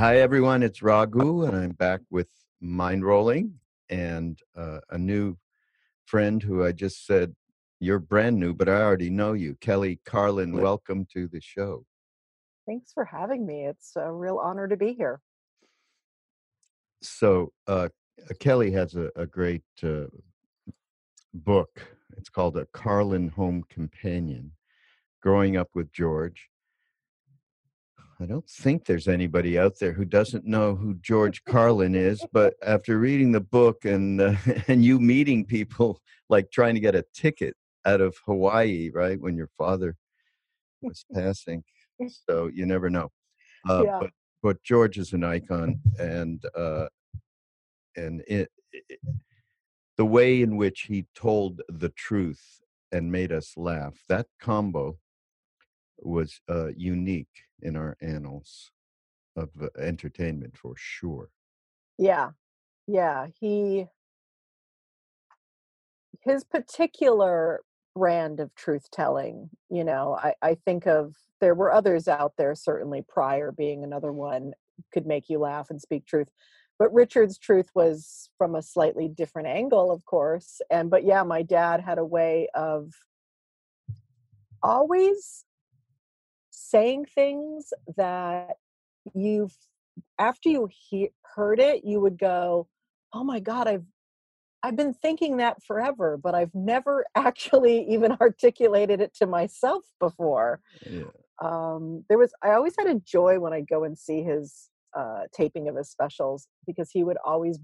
Hi, everyone. It's Raghu, and I'm back with Mind Rolling and uh, a new friend who I just said, You're brand new, but I already know you. Kelly Carlin, welcome to the show. Thanks for having me. It's a real honor to be here. So, uh, Kelly has a, a great uh, book. It's called A Carlin Home Companion Growing Up with George. I don't think there's anybody out there who doesn't know who George Carlin is, but after reading the book and uh, and you meeting people like trying to get a ticket out of Hawaii, right when your father was passing, so you never know. Uh, Yeah. But but George is an icon, and uh, and it, it, the way in which he told the truth and made us laugh that combo was uh, unique in our annals of uh, entertainment for sure. Yeah. Yeah. He his particular brand of truth telling, you know, I, I think of there were others out there, certainly Pryor being another one, could make you laugh and speak truth. But Richard's truth was from a slightly different angle, of course. And but yeah, my dad had a way of always saying things that you've after you he- heard it, you would go, "Oh my god, I've I've been thinking that forever, but I've never actually even articulated it to myself before." Yeah. Um, there was I always had a joy when I'd go and see his uh, taping of his specials because he would always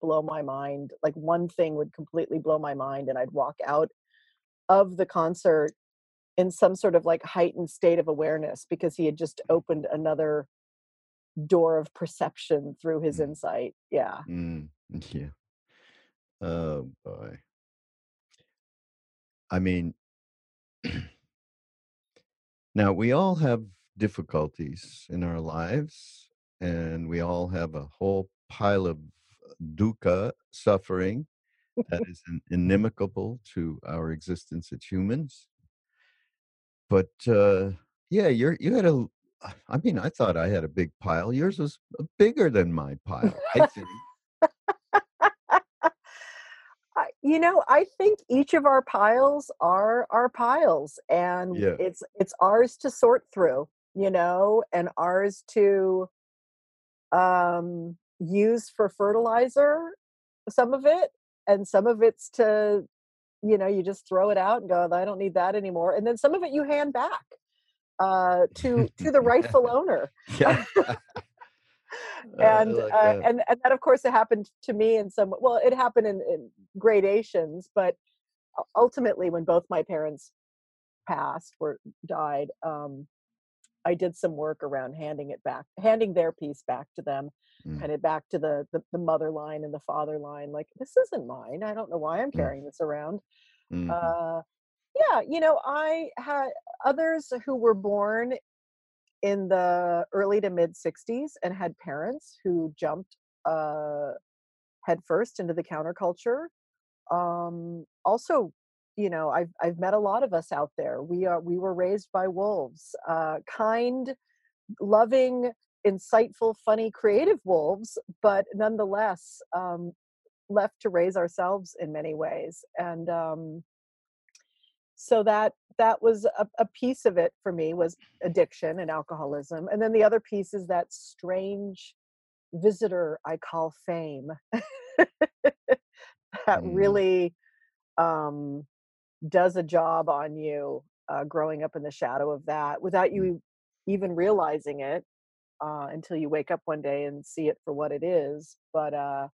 blow my mind. Like one thing would completely blow my mind, and I'd walk out of the concert in some sort of like heightened state of awareness because he had just opened another door of perception through his Mm, insight. Yeah. mm, yeah. Oh boy. I mean, now we all have difficulties in our lives, and we all have a whole pile of dukkha, suffering, that is in- inimical to our existence as humans. But uh, yeah, you're you had a. I mean, I thought I had a big pile. Yours was uh, bigger than my pile. I think. You know, I think each of our piles are our piles, and Yeah. it's it's ours to sort through, you know, and ours to um, use for fertilizer. Some of it, and some of it's to, you know, you just throw it out and go, I don't need that anymore, and then some of it you hand back uh, to to the rightful owner. yeah. And like uh, and and that of course it happened to me in some well it happened in, in gradations but ultimately when both my parents passed or died um i did some work around handing it back handing their piece back to them Mm, kind of back to the, the the mother line and the father line like this isn't mine i don't know why i'm mm, carrying this around mhm. uh yeah you know i had others who were born in the early to mid 60s and had parents who jumped uh, headfirst into the counterculture. Um, also, you know, I've I've met a lot of us out there. We are we were raised by wolves, uh, kind, loving, insightful, funny, creative wolves, but nonetheless um, left to raise ourselves in many ways. And um, so that that was a, a piece of it for me was addiction and alcoholism and then the other piece is that strange visitor i call fame that Mm, really um, does a job on you uh, growing up in the shadow of that without mm, you even realizing it uh, until you wake up one day and see it for what it is but uh,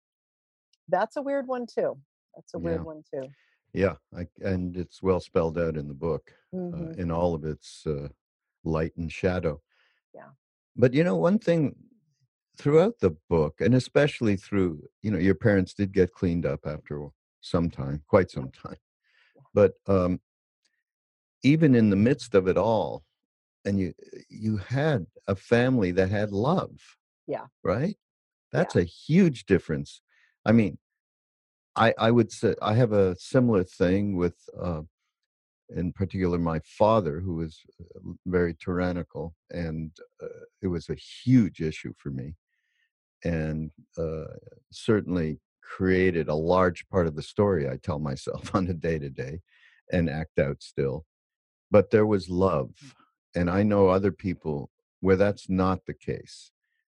that's a weird one too that's a weird yeah. one too Yeah. I, and it's well spelled out in the book, uh, hmm in all of its uh, light and shadow. yeah But you know, one thing throughout the book, and especially through, you know, your parents did get cleaned up after some time, quite some time. But um, even in the midst of it all, and you you had a family that had love, yeah right? yeah That's a huge difference. I mean, I I would say I have a similar thing with, uh, in particular, my father, who was uh, very tyrannical, and uh, it was a huge issue for me. and uh, certainly created a large part of the story I tell myself on a day to day and act out still. But there was love. And I know other people where that's not the case,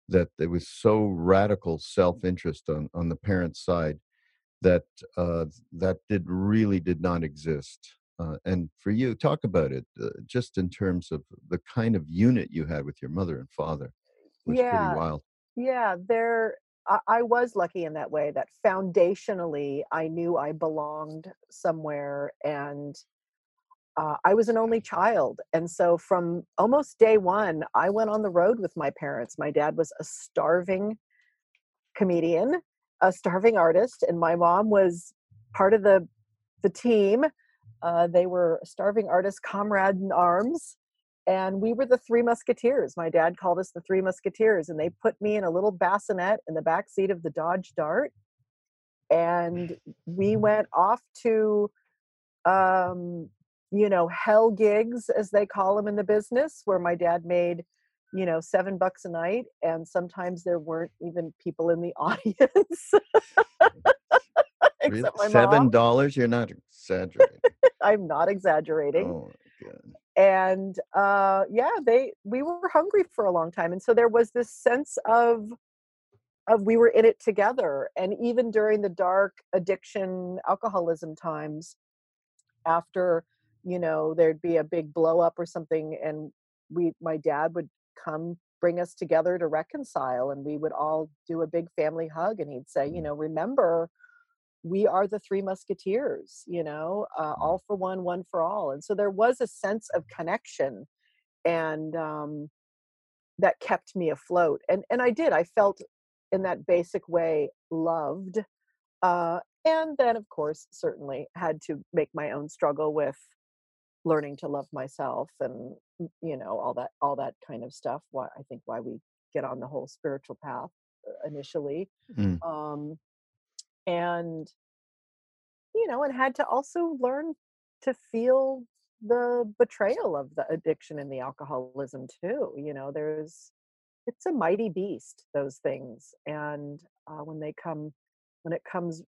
that there was so radical self interest on, on the parent's side that uh, that did really did not exist. Uh, and for you, talk about it uh, just in terms of the kind of unit you had with your mother and father Yeah, wild. yeah, there I, I was lucky in that way that foundationally I knew I belonged somewhere and uh, I was an only child. And so from almost day one, I went on the road with my parents. My dad was a starving comedian, a starving artist, and my mom was part of the the team. Uh, they were starving artist comrade in arms, and we were the Three Musketeers. My dad called us the Three Musketeers, and they put me in a little bassinet in the back seat of the Dodge Dart, and we went off to um, you know, hell gigs as they call them in the business, where my dad made, you know, seven bucks a night, and sometimes there weren't even people in the audience Really? Seven dollars? You're not exaggerating. I'm not exaggerating. Oh. And uh, yeah, they we were hungry for a long time, and so there was this sense of of we were in it together. And even during the dark addiction, alcoholism times, after you know there'd be a big blow up or something and we my dad would come bring us together to reconcile and we would all do a big family hug and he'd say you Mm, know remember we are the three musketeers you know uh, mm, all for one one for all. And so there was a sense of connection and um, that kept me afloat. And and i did i felt in that basic way loved uh, and then of course certainly had to make my own struggle with learning to love myself and you know all that all that kind of stuff why i think why we get on the whole spiritual path uh, initially. Mm, um and you know and had to also learn to feel the betrayal of the addiction and the alcoholism too you know there's it's a mighty beast those things and uh, when they come when it comes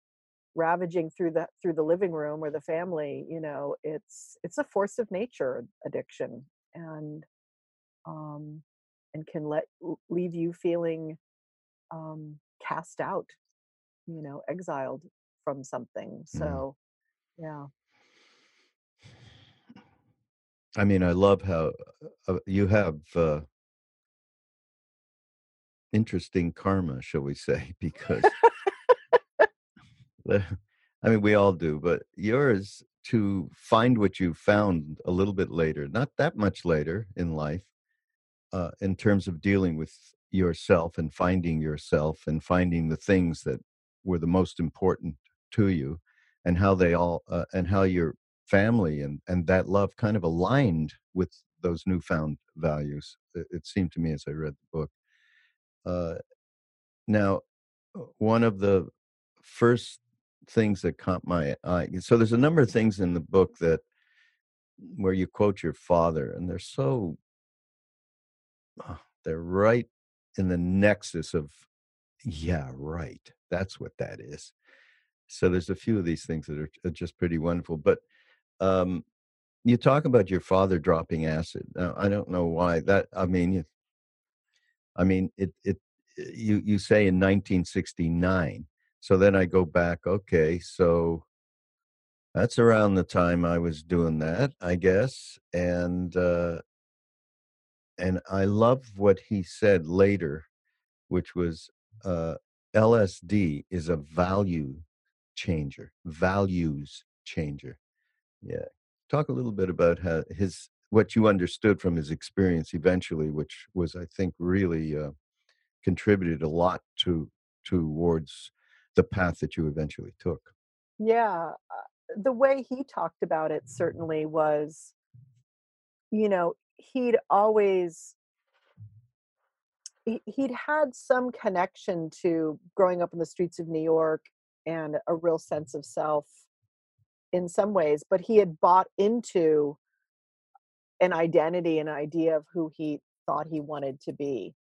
ravaging through the through the living room or the family you know it's it's a force of nature addiction and um and can let leave you feeling um cast out you know exiled from something mm. so yeah I mean, I love how uh, you have uh, interesting karma, shall we say? Because I mean, we all do, but yours to find what you found a little bit later, not that much later in life, uh, in terms of dealing with yourself and finding yourself and finding the things that were the most important to you and how they all uh, and how your family and and that love kind of aligned with those newfound values it, it seemed to me as i read the book. Uh, now uh, one of the first things that caught my eye so there's a number of things in the book that where you quote your father and they're so they're right in the nexus of yeah right that's what that is. So there's a few of these things that are, are just pretty wonderful but um you talk about your father dropping acid now i don't know why that i mean i mean it it you you say in 1969 so then i go back okay so that's around the time i was doing that i guess and uh and i love what he said later which was uh lsd is a value changer values changer Yeah. Talk a little bit about how his what you understood from his experience eventually, which was, I think, really uh, contributed a lot to towards the path that you eventually took. yeah uh, the way he talked about it certainly was you know he'd always he'd had some connection to growing up in the streets of new york and a real sense of self in some ways but he had bought into an identity an idea of who he thought he wanted to be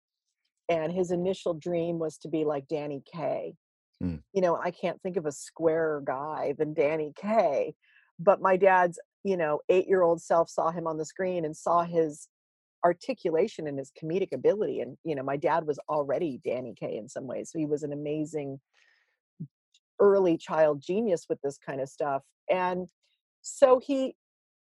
and his initial dream was to be like Danny Kaye. Hmm. You know, I can't think of a squarer guy than Danny Kaye, but my dad's, you know, 8-year-old self saw him on the screen and saw his articulation and his comedic ability and you know, my dad was already Danny Kaye in some ways. So he was an amazing early child genius with this kind of stuff. And so he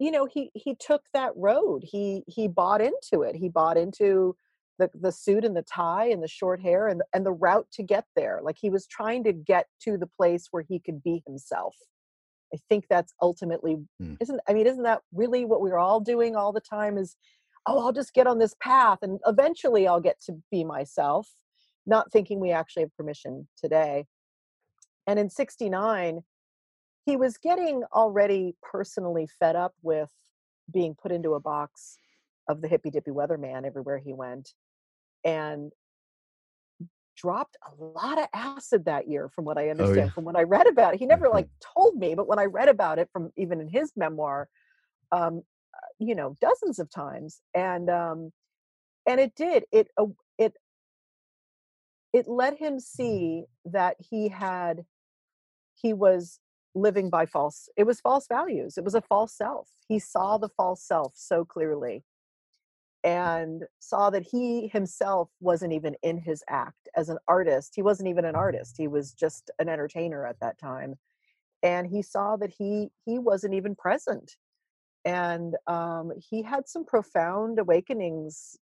you know, he he took that road. He he bought into it. He bought into the the suit and the tie and the short hair and and the route to get there. Like he was trying to get to the place where he could be himself. I think that's ultimately Hmm. isn't I mean, isn't that really what we're all doing all the time is, "Oh, I'll just get on this path and eventually I'll get to be myself," not thinking we actually have permission today. And in '69, he was getting already personally fed up with being put into a box of the hippy dippy weatherman everywhere he went and dropped a lot of acid that year from what I Oh, understand, yeah. from what I read about it. He never like told me, but when I read about it from even in his memoir, um, you know, dozens of times. And um and it did. It uh, it it let him see that he had he was living by false it was false values it was a false self he saw the false self so clearly and saw that he himself wasn't even in his act as an artist he wasn't even an artist he was just an entertainer at that time and he saw that he he wasn't even present and um he had some profound awakenings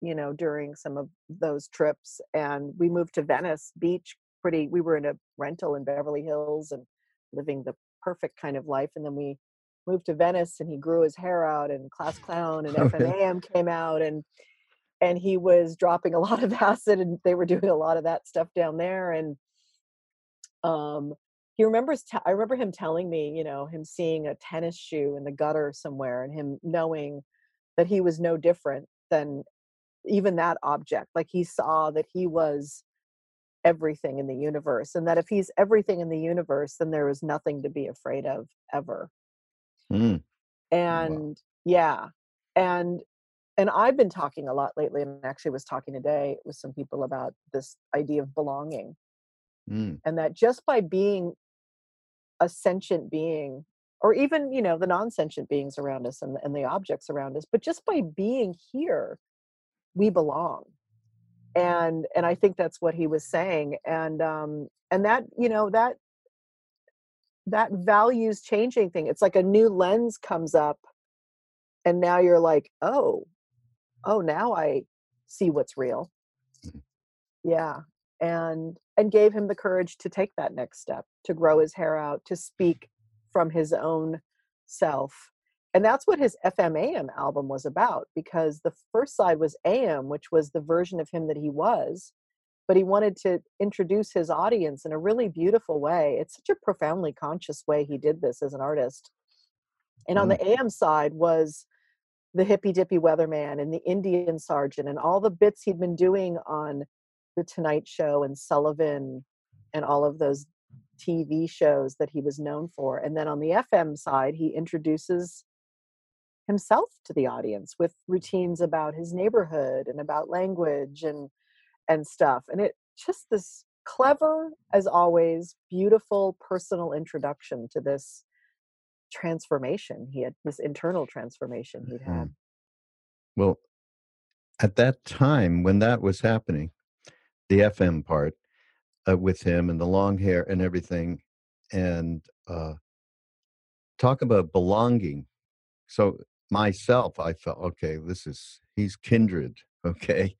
you know during some of those trips and we moved to venice beach pretty we were in a rental in beverly hills and living the perfect kind of life and then we moved to venice and he grew his hair out and class clown and fmam came out and and he was dropping a lot of acid and they were doing a lot of that stuff down there and um he remembers te- i remember him telling me you know him seeing a tennis shoe in the gutter somewhere and him knowing that he was no different than even that object like he saw that he was everything in the universe and that if he's everything in the universe then there is nothing to be afraid of ever Mm. Wow. and yeah and and i've been talking a lot lately and actually was talking today with some people about this idea of belonging Mm. and that just by being a sentient being or even you know the non-sentient beings around us and, and the objects around us but just by being here we belong. And and i think that's what he was saying and um and that you know that that values changing thing it's like a new lens comes up and now you're like oh oh now i see what's real. Mhm. yeah and and gave him the courage to take that next step to grow his hair out to speak from his own self. And that's what his fmam album was about because the first side was am which was the version of him that he was but he wanted to introduce his audience in a really beautiful way. It's such a profoundly conscious way he did this as an artist. And on the mm-hmm. am side was the hippy dippy weatherman and the Indian sergeant and all the bits he'd been doing on the Tonight Show and Sullivan and all of those TV shows that he was known for. And then on the FM side, he introduces himself to the audience with routines about his neighborhood and about language and and stuff. And it just this clever, as always, beautiful personal introduction to this transformation he had this internal transformation he'd had Mm. Well, at that time when that was happening, the FM part uh, with him and the long hair and everything, and uh, talk about belonging. So myself, I felt okay. This is he's kindred. Okay,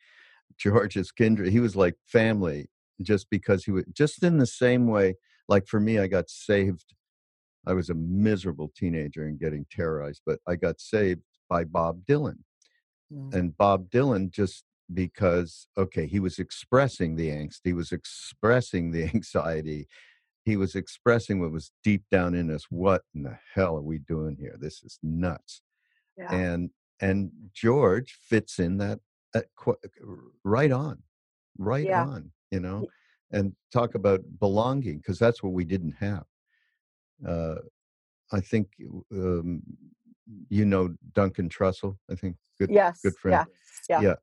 George is kindred. He was like family, just because he was just in the same way. Like for me, I got saved. I was a miserable teenager and getting terrorized, but I got saved by Bob Dylan Mm. and Bob Dylan just because okay, he was expressing the angst, he was expressing the anxiety, he was expressing what was deep down in us. What in the hell are we doing here? This is nuts. yeah And and George fits in that, qu- right on, right yeah on. You know, and talk about belonging because that's what we didn't have. Uh, I think um, you know Duncan Trussell. I think good yes good friend yeah yeah yeah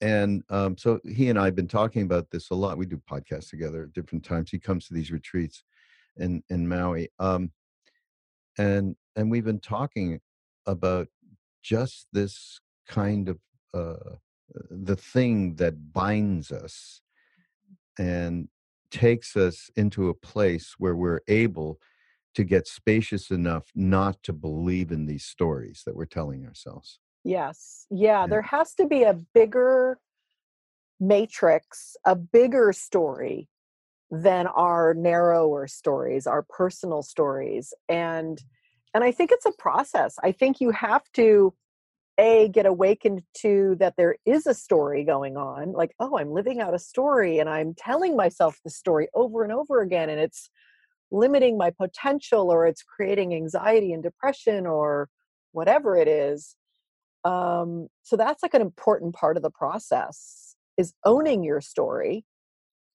and um, so he and I have been talking about this a lot. We do podcasts together at different times. He comes to these retreats in in Maui, um, and and we've been talking about just this kind of uh, the thing that binds us and takes us into a place where we're able to get spacious enough not to believe in these stories that we're telling ourselves. Yes. Yeah, Yeah. there has to be a bigger matrix, a bigger story than our narrower stories, our personal stories. And and I think it's a process. I think you have to a get awakened to that there is a story going on like oh i'm living out a story and i'm telling myself the story over and over again and it's limiting my potential or it's creating anxiety and depression or whatever it is um, so that's like an important part of the process is owning your story.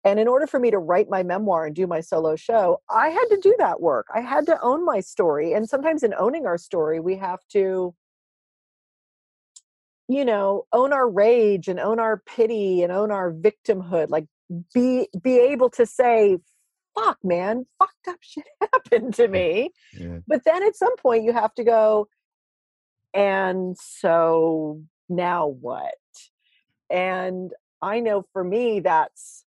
And in order for me to write my memoir and do my solo show i had to do that work. I had to own my story and sometimes in owning our story we have to you know own our rage and own our pity and own our victimhood like be be able to say fuck man fucked up shit happened to me. Yeah. but then at some point you have to go and so now what? And i know for me that's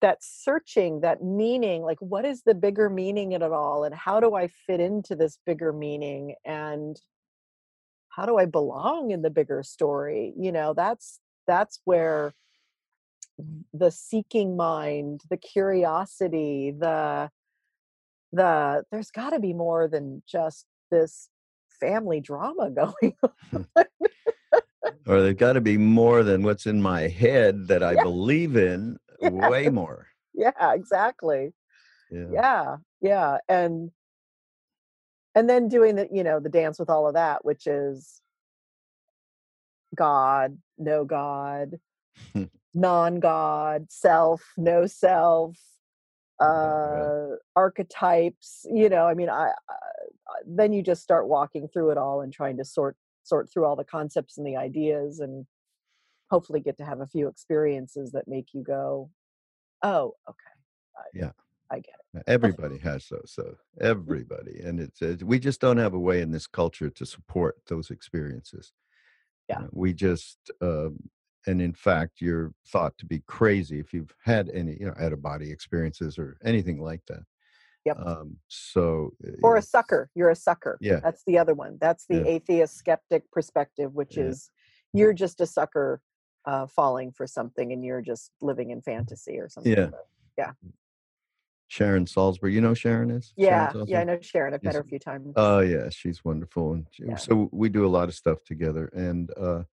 that searching that meaning like what is the bigger meaning in it all? And how do i fit into this bigger meaning? And how do i belong in the bigger story? You know that's that's where the seeking mind the curiosity the the there's got to be more than just this family drama going on Or there's got to be more than what's in my head that I Yeah. believe in. Way more. yeah exactly Yeah. yeah yeah and and then doing the you know the dance with all of that which is god no god non-god self no self Right. uh archetypes you know i mean I, I then you just start walking through it all and trying to sort sort through all the concepts and the ideas and hopefully get to have a few experiences that make you go oh okay I, Yeah. i get it Everybody has those, so everybody, and it's uh, we just don't have a way in this culture to support those experiences. Yeah. We just, um, and in fact, you're thought to be crazy if you've had any, you know, out of body experiences or anything like that. Yep. Um, so, uh, or a sucker you're a sucker Yeah. that's the other one that's the Yeah. atheist skeptic perspective which Yeah. is you're just a sucker uh, falling for something and you're just living in fantasy or something Yeah. but- Sharon Salzberg, you know Sharon is? Sharon yeah yeah i know sharon i've met Yes. her a few times Oh yeah, she's wonderful, and she- Yeah. so we do a lot of stuff together. And uh,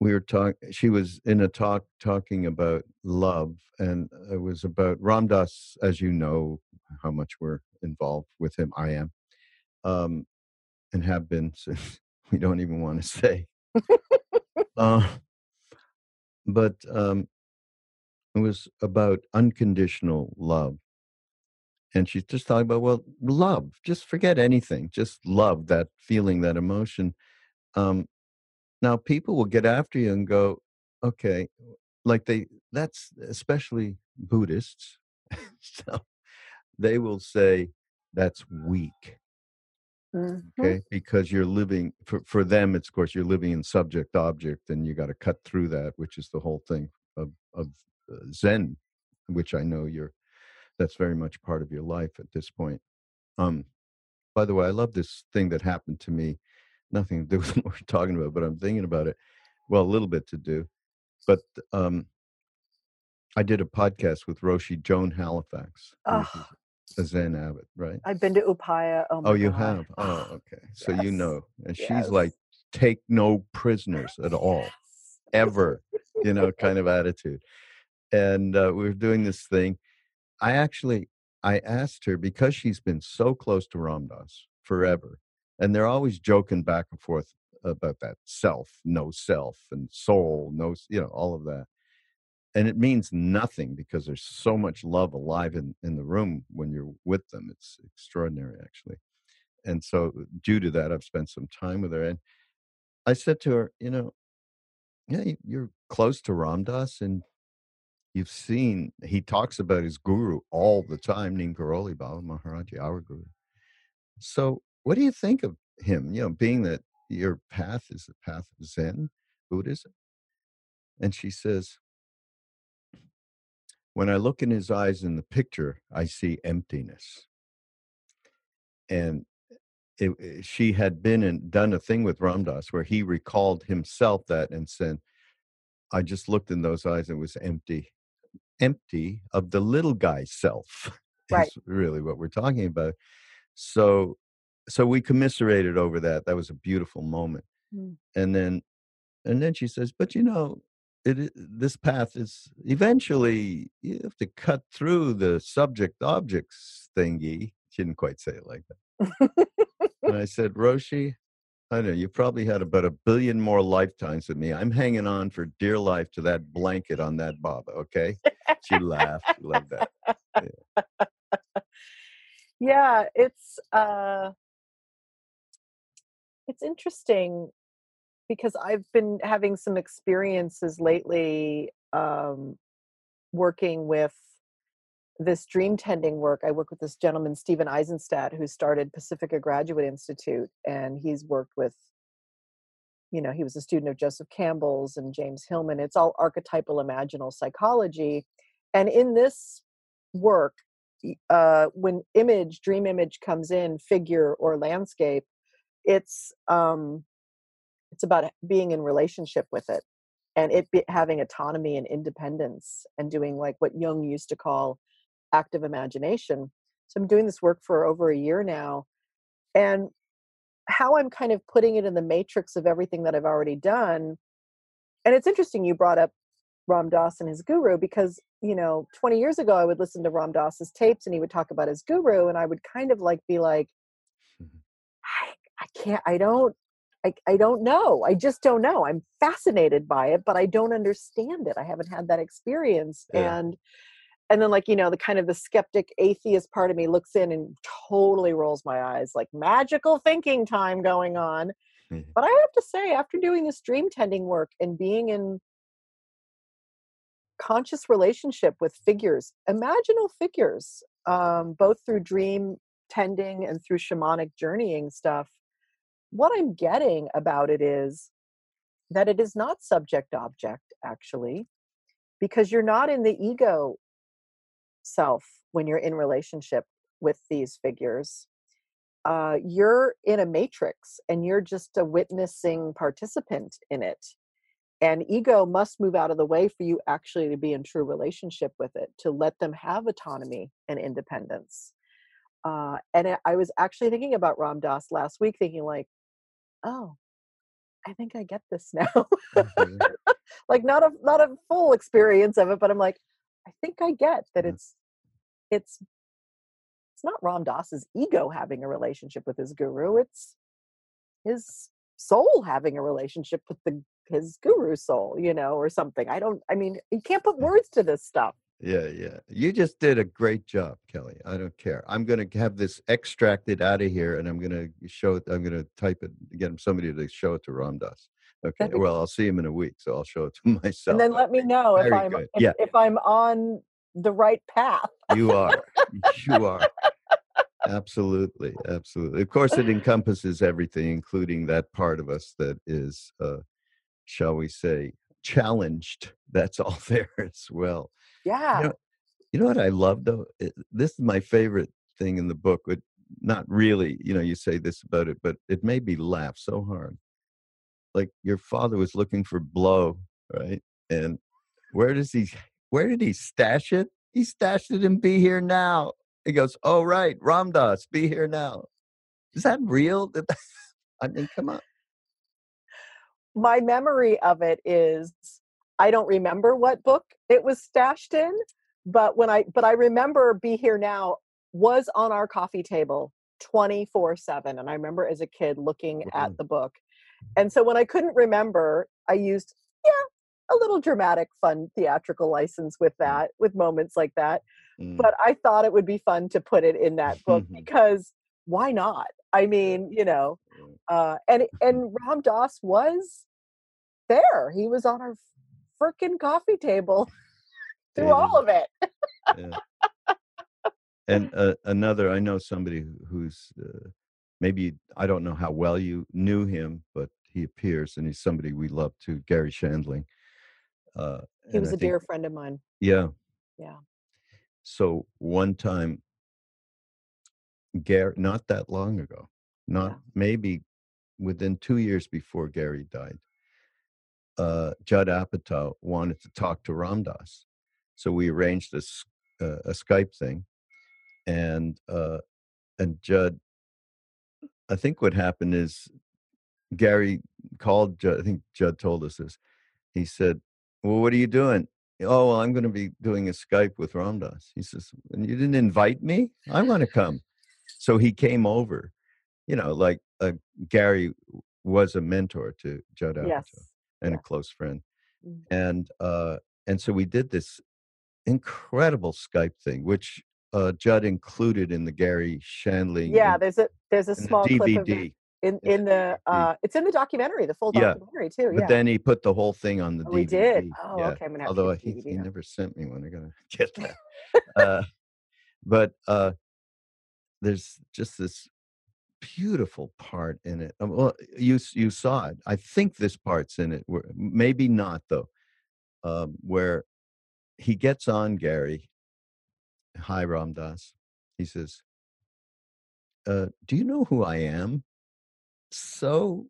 we were talking. She was in a talk talking about love, and it was about Ram Dass as you know, how much we're involved with him. I am, um, and have been since we don't even want to say. uh, but um, it was about unconditional love. And she's just talking about, well, love, just forget anything, just love that feeling, that emotion. Um, now, people will get after you and go, okay, like they, that's especially Buddhists. so they will say, that's weak, Mhm. okay? Because you're living, for, for them, it's of course, you're living in subject object and you got to cut through that, which is the whole thing of, of uh, Zen, which I know you're that's very much part of your life at this point. Um, by the way, I love this thing that happened to me. Nothing to do with what we're talking about, but I'm thinking about it. Well, a little bit to do, but um, I did a podcast with Roshi Joan Halifax, Oh, a Zen abbot, right? i've been to upaya oh Oh, you God. have? Oh, okay. So you know, and she's Yes. like, take no prisoners at all Yes. ever, you know, kind of attitude. And uh, we were doing this thing. I actually I asked her because she's been so close to Ram Dass forever, and they're always joking back and forth about that self, no self, and soul, no, you know, all of that. And it means nothing because there's so much love alive in, in the room when you're with them. It's extraordinary, actually. And so, due to that, I've spent some time with her. And I said to her, you know, yeah, you- you're close to Ram Dass and you've seen he talks about his guru all the time, Neem Karoli Baba Maharaji, our guru. So what do you think of him? You know, being that your path is the path of Zen, Buddhism. And she says, when I look in his eyes in the picture, I see emptiness. And it, it- she had been and done a thing with Ram Dass where he recalled himself that and said, I just looked in those eyes and it was empty, empty of the little guy self. Right. Is really what we're talking about. So, so we commiserated over that. That was a beautiful moment. Mm. And then, and then she says, but you know, it, this path is eventually you have to cut through the subject objects thingy. She didn't quite say it like that. and I said, Roshi, I know you probably had about a billion more lifetimes with me. I'm hanging on for dear life to that blanket on that Baba. Okay. She laughed. She loved that. yeah it's uh it's interesting because i've been having some experiences lately um working with this dream tending work. I work with this gentleman Stephen Aizenstat who started pacifica graduate institute and he's worked with you know he was a student of joseph campbell's and james hillman. It's all archetypal imaginal psychology. And in this work uh, when image dream image comes in figure or landscape it's um it's about being in relationship with it and it be, having autonomy and independence and doing like what jung used to call active imagination. So i'm doing this work for over a year now and how i'm kind of putting it in the matrix of everything that i've already done and it's interesting you brought up Ram Dass and his guru because you know 20 years ago I would listen to Ram Dass's tapes and he would talk about his guru and I would kind of like be like can't I don't I, I don't know I just don't know I'm fascinated by it but I don't understand it I haven't had that experience Yeah. and and then like you know the kind of the skeptic atheist part of me looks in and totally rolls my eyes like magical thinking time going on Mhm. but I have to say, after doing this dream tending work and being in conscious relationship with figures, imaginal figures, um, both through dream tending and through shamanic journeying stuff, what I'm getting about it is that it is not subject object, actually, because you're not in the ego self when you're in relationship with these figures uh, you're in a matrix and you're just a witnessing participant in it. And ego must move out of the way for you actually to be in true relationship with it, to let them have autonomy and independence. Uh, and I- was actually thinking about Ram Dass last week, thinking like, oh, I think I get this now. Mhm. like not a not a full experience of it, but I'm like, I think I get that Yeah. it's it's it's not Ram Dass's ego having a relationship with his guru. It's his soul having a relationship with the his guru soul, you know, or something. I don't. I mean, you can't put words to this stuff. Yeah, yeah. You just did a great job, Kelly. I don't care. I'm going to have this extracted out of here, and I'm going to show it. I'm going to type it, get somebody to show it to Ram Dass. Okay. Well, I'll see him in a week, so I'll show it to myself. and then let me know if Very I'm if, Yeah. if I'm on the right path. You are. you are. Absolutely. Absolutely. Of course, it encompasses everything, including that part of us that is, uh, shall we say, challenged. That's all there as well. Yeah. You know, you know what I love though? It, this is my favorite thing in the book. But not really. You know, you say this about it, but it made me laugh so hard. Like your father was looking for blow, right? And where does he? Where did he stash it? He stashed it in "Be Here Now." He goes, "Oh right, Ram Dass, be here now." Is that real? I mean, come on. my memory of it is I don't remember what book it was stashed in, but when I but I remember Be Here Now was on our coffee table 24/7 and I remember as a kid looking Wow. at the book. And so when I couldn't remember, I used yeah, a little dramatic fun theatrical license with that with moments like that. Mm. But I thought it would be fun to put it in that book because why not? I mean, you know, Mm. uh, and and Ram Dass was there. He was on our freaking coffee table through David. all of it. yeah. and uh, another i know somebody who's uh, maybe i don't know how well you knew him but he appears and he's somebody we love too Garry Shandling uh, He was I a think- dear friend of mine. yeah Yeah. so one time gary not that long ago not Yeah. maybe within two years before gary died uh, judd apatow wanted to talk to Ram Dass. So we arranged this uh, a skype thing and uh and judd i think what happened is gary called judd i think judd told us this. He said well what are you doing? Oh well i'm going to be doing a skype with Ram Dass. He says and you didn't invite me? I want to come. So he came over. You know like uh, gary was a mentor to judd apatow. Yes. And yeah. a close friend Mm. and uh and so we did this incredible skype thing which uh judd included in the Garry Shandling. Yeah, there's a there's a small dvd in in the uh it's in the documentary, the full Yeah, documentary too. but Yeah. then he put the whole thing on the Oh, dvd we did. Oh, yeah okay. I'm gonna have although to he, he never sent me one i gotta get that uh but uh there's just this beautiful part in it Um, well you you saw it. I think this part's in it maybe not though um where he gets on gary hi Ram ramdas he says uh do you know who i am? So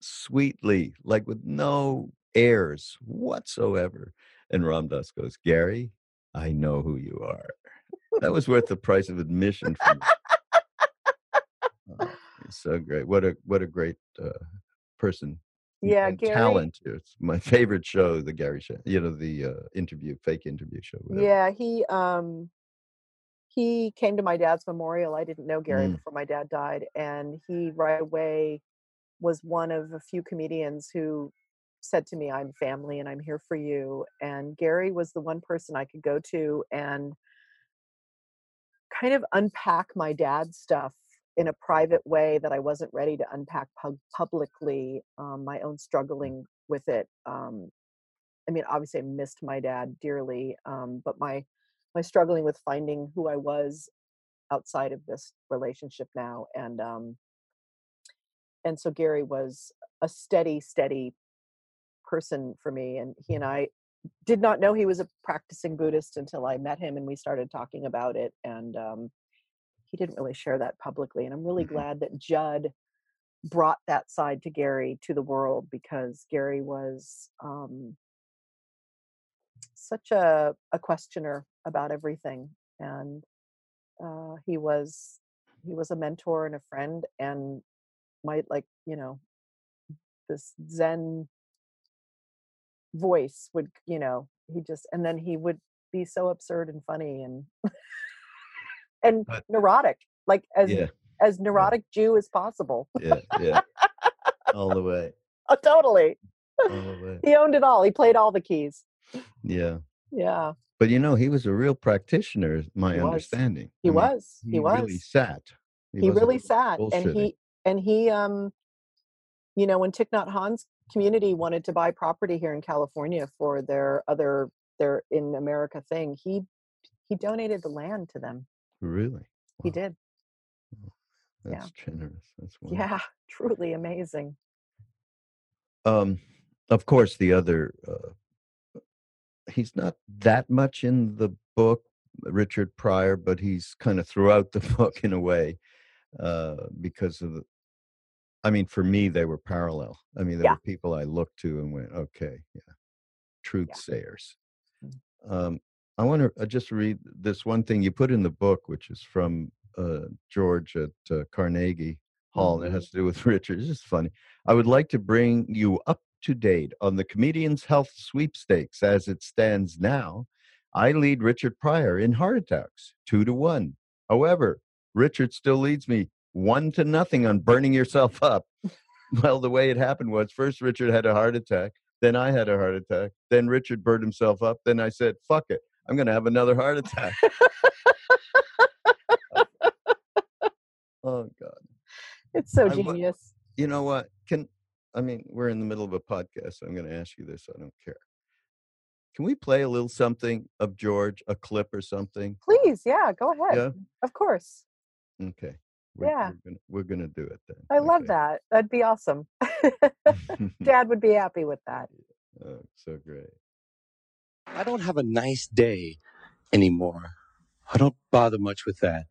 sweetly like with no airs whatsoever. And Ram Dass goes gary i know who you are. That was worth the price of admission for me He's so great what a what a great uh, person Yeah, Gary. talent it's my favorite show the gary show you know the uh, interview fake interview show whatever. Yeah, he um he came to my dad's memorial. I didn't know Gary Mm. before my dad died, and he right away was one of a few comedians who said to me, "I'm family, and I'm here for you." And Gary was the one person I could go to and kind of unpack my dad's stuff in a private way that I wasn't ready to unpack pub- publicly. Um, my own struggling with it. Um, I mean, obviously, I missed my dad dearly, um, but my my struggling with finding who I was outside of this relationship now, and um, and so Gary was a steady, steady person for me, and he and I did not know he was a practicing Buddhist until I met him and we started talking about it, and um, he didn't really share that publicly, and I'm really Mhm. glad that Judd brought that side to Gary to the world because Gary was um, such a, a questioner about everything and uh, he was he was a mentor and a friend and might like you know this zen voice would you know he just and then he would be so absurd and funny and and But- neurotic like as yeah. as neurotic jew as possible. Yeah yeah. All the way. Oh, totally. All the way. He owned it all. He played all the keys. Yeah. Yeah. But you know he was a real practitioner my He was. understanding. He I mean, was. He, was really sat. He, wasn't really sat and he and he um you know when Thich Nhat Hanh's community wanted to buy property here in California for their other their in America thing he he donated the land to them really? He Wow, did. That's generous that's wonderful. yeah truly amazing. Um of course the other uh, he's not that much in the book richard pryor but he's kind of throughout the book in a way uh because of the i mean for me they were parallel. I mean there Yeah. were people i looked to and went okay yeah truth sayers. Um i want to uh, just read this one thing you put in the book which is from uh george at uh, carnegie hall and it has to do with richard it's just funny I would like to bring you up to date on the Comedian's Health Sweepstakes as it stands now. I lead Richard Pryor in heart attacks, two to one. However, Richard still leads me one to nothing on burning yourself up. well, the way it happened was first Richard had a heart attack, then I had a heart attack, then Richard burned himself up, then I said, fuck it, I'm going to have another heart attack. oh, God it's so I genius you know what can I mean, we're in the middle of a podcast. So I'm going to ask you this. I don't care. Can we play a little something of George, a clip or something? Please, yeah, go ahead. Yeah. Of course. Okay. We're, Yeah. We're gonna, we're gonna do it then. I love that. That'd be awesome. Dad would be happy with that. oh, so great. I don't have a nice day anymore. I don't bother much with that.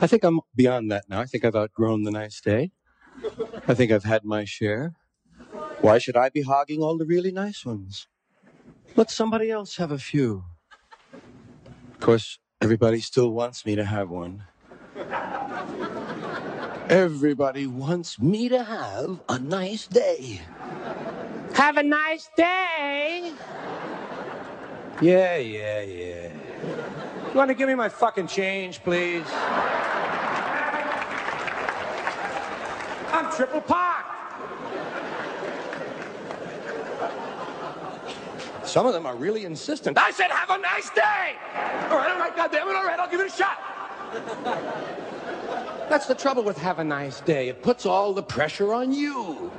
I think I'm beyond that now. I think I've outgrown the nice day. I think I've had my share. Why should I be hogging all the really nice ones? Let somebody else have a few. Of course, everybody still wants me to have one. Everybody wants me to have a nice day. Have a nice day. Yeah, yeah, yeah. You want to give me my fucking change, please? I'm triple parked. Some of them are really insistent. I said, have a nice day. All right, all right, goddamn it, all right, I'll give it a shot. That's the trouble with have a nice day. It puts all the pressure on you.